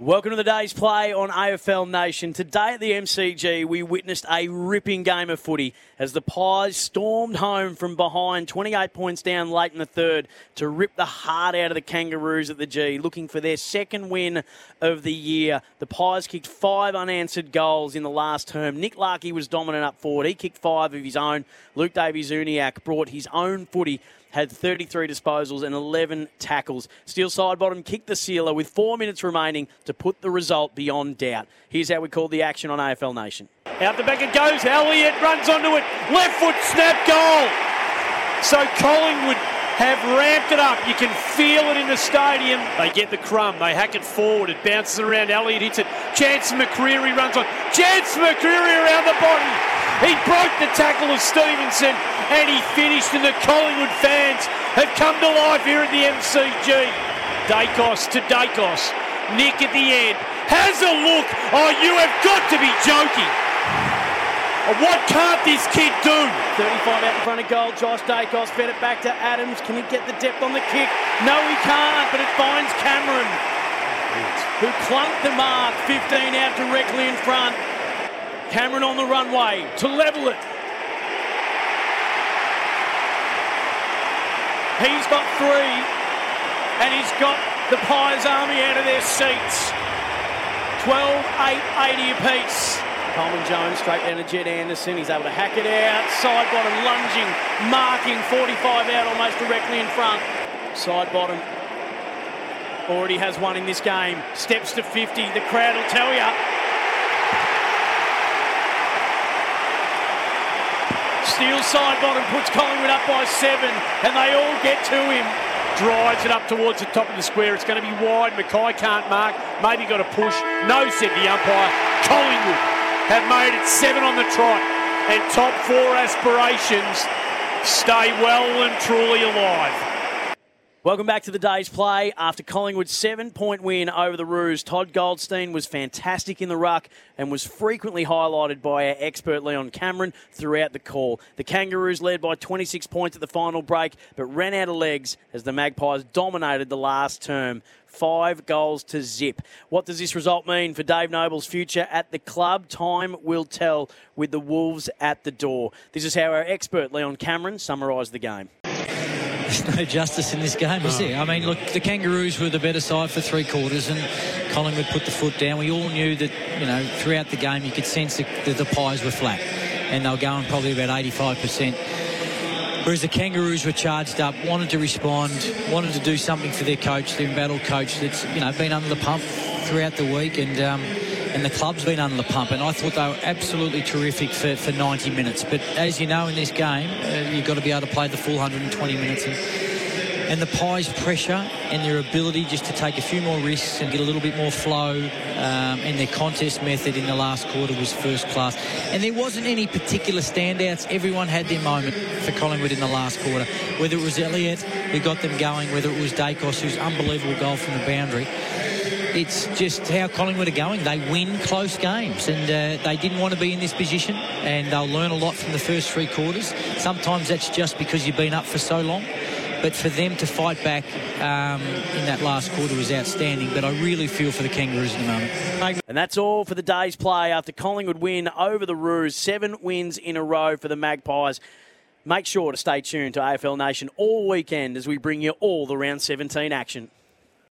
Welcome to the day's play on AFL Nation. Today at the MCG, we witnessed a ripping game of footy as the Pies stormed home from behind, 28 points down late in the third, to rip the heart out of the Kangaroos at the G, looking for their second win of the year. The Pies kicked five unanswered goals in the last term. Nick Larkey was dominant up forward. He kicked five of his own. Luke Davies-Uniacke brought his own footy had 33 disposals and 11 tackles. Steele Sidebottom kicked the sealer with four minutes remaining to put the result beyond doubt. Here's how we called the action on AFL Nation. Out the back it goes. Elliott runs onto it. Left foot snap goal. So Collingwood have ramped it up. You can feel it in the stadium. They get the crumb. They hack it forward. It bounces around. Elliott hits it. Chance McCreery runs on. Chance McCreery around the body. He broke the tackle of Stevenson and he finished. And the Collingwood fans have come to life here at the MCG. Daicos to Daicos. Nick at the end has a look. Oh, you have got to be joking. What can't this kid do? 35 out in front of goal. Josh Daicos fed it back to Adams. Can he get the depth on the kick? No, he can't, but it finds Cameron, who clunked the mark. 15 out directly in front. Cameron on the runway to level it. He's got three, and he's got the Pies Army out of their seats. 12, 8, 80 apiece. Coleman Jones straight down to Jed Anderson. He's able to hack it out. Sidebottom lunging, marking 45 out almost directly in front. Sidebottom already has one in this game. Steps to 50. The crowd will tell you. Steele Sidebottom puts Collingwood up by seven, and they all get to him. Drives it up towards the top of the square. It's going to be wide. McKay can't mark. Maybe got a push. No, said the umpire. Collingwood have made it seven on the trot, and top four aspirations stay well and truly alive. Welcome back to the day's play. After Collingwood's seven point win over the Roos, Todd Goldstein was fantastic in the ruck and was frequently highlighted by our expert Leon Cameron throughout the call. The Kangaroos led by 26 points at the final break, but ran out of legs as the Magpies dominated the last term. Five goals to zip. What does this result mean for Dave Noble's future at the club? Time will tell with the Wolves at the door. This is how our expert Leon Cameron summarised the game. There's no justice in this game, is there? I mean, look, the Kangaroos were the better side for three quarters, and Collingwood put the foot down. We all knew that, you know, throughout the game, you could sense that the, the pies were flat, and they were going probably about 85%. Whereas the Kangaroos were charged up, wanted to respond, wanted to do something for their coach, their embattled coach that's, you know, been under the pump throughout the week, and um, and the club's been under the pump. And I thought they were absolutely terrific for, for 90 minutes. But as you know, in this game, uh, you've got to be able to play the full 120 minutes. And, and the Pies' pressure and their ability just to take a few more risks and get a little bit more flow um, and their contest method in the last quarter was first class. And there wasn't any particular standouts. Everyone had their moment for Collingwood in the last quarter. Whether it was Elliott who got them going, whether it was Daicos, whose unbelievable goal from the boundary it's just how Collingwood are going. They win close games, and uh, they didn't want to be in this position, and they'll learn a lot from the first three quarters. Sometimes that's just because you've been up for so long. But for them to fight back um, in that last quarter was outstanding. But I really feel for the Kangaroos at the moment. And that's all for the day's play after Collingwood win over the Roos. Seven wins in a row for the Magpies. Make sure to stay tuned to AFL Nation all weekend as we bring you all the round 17 action.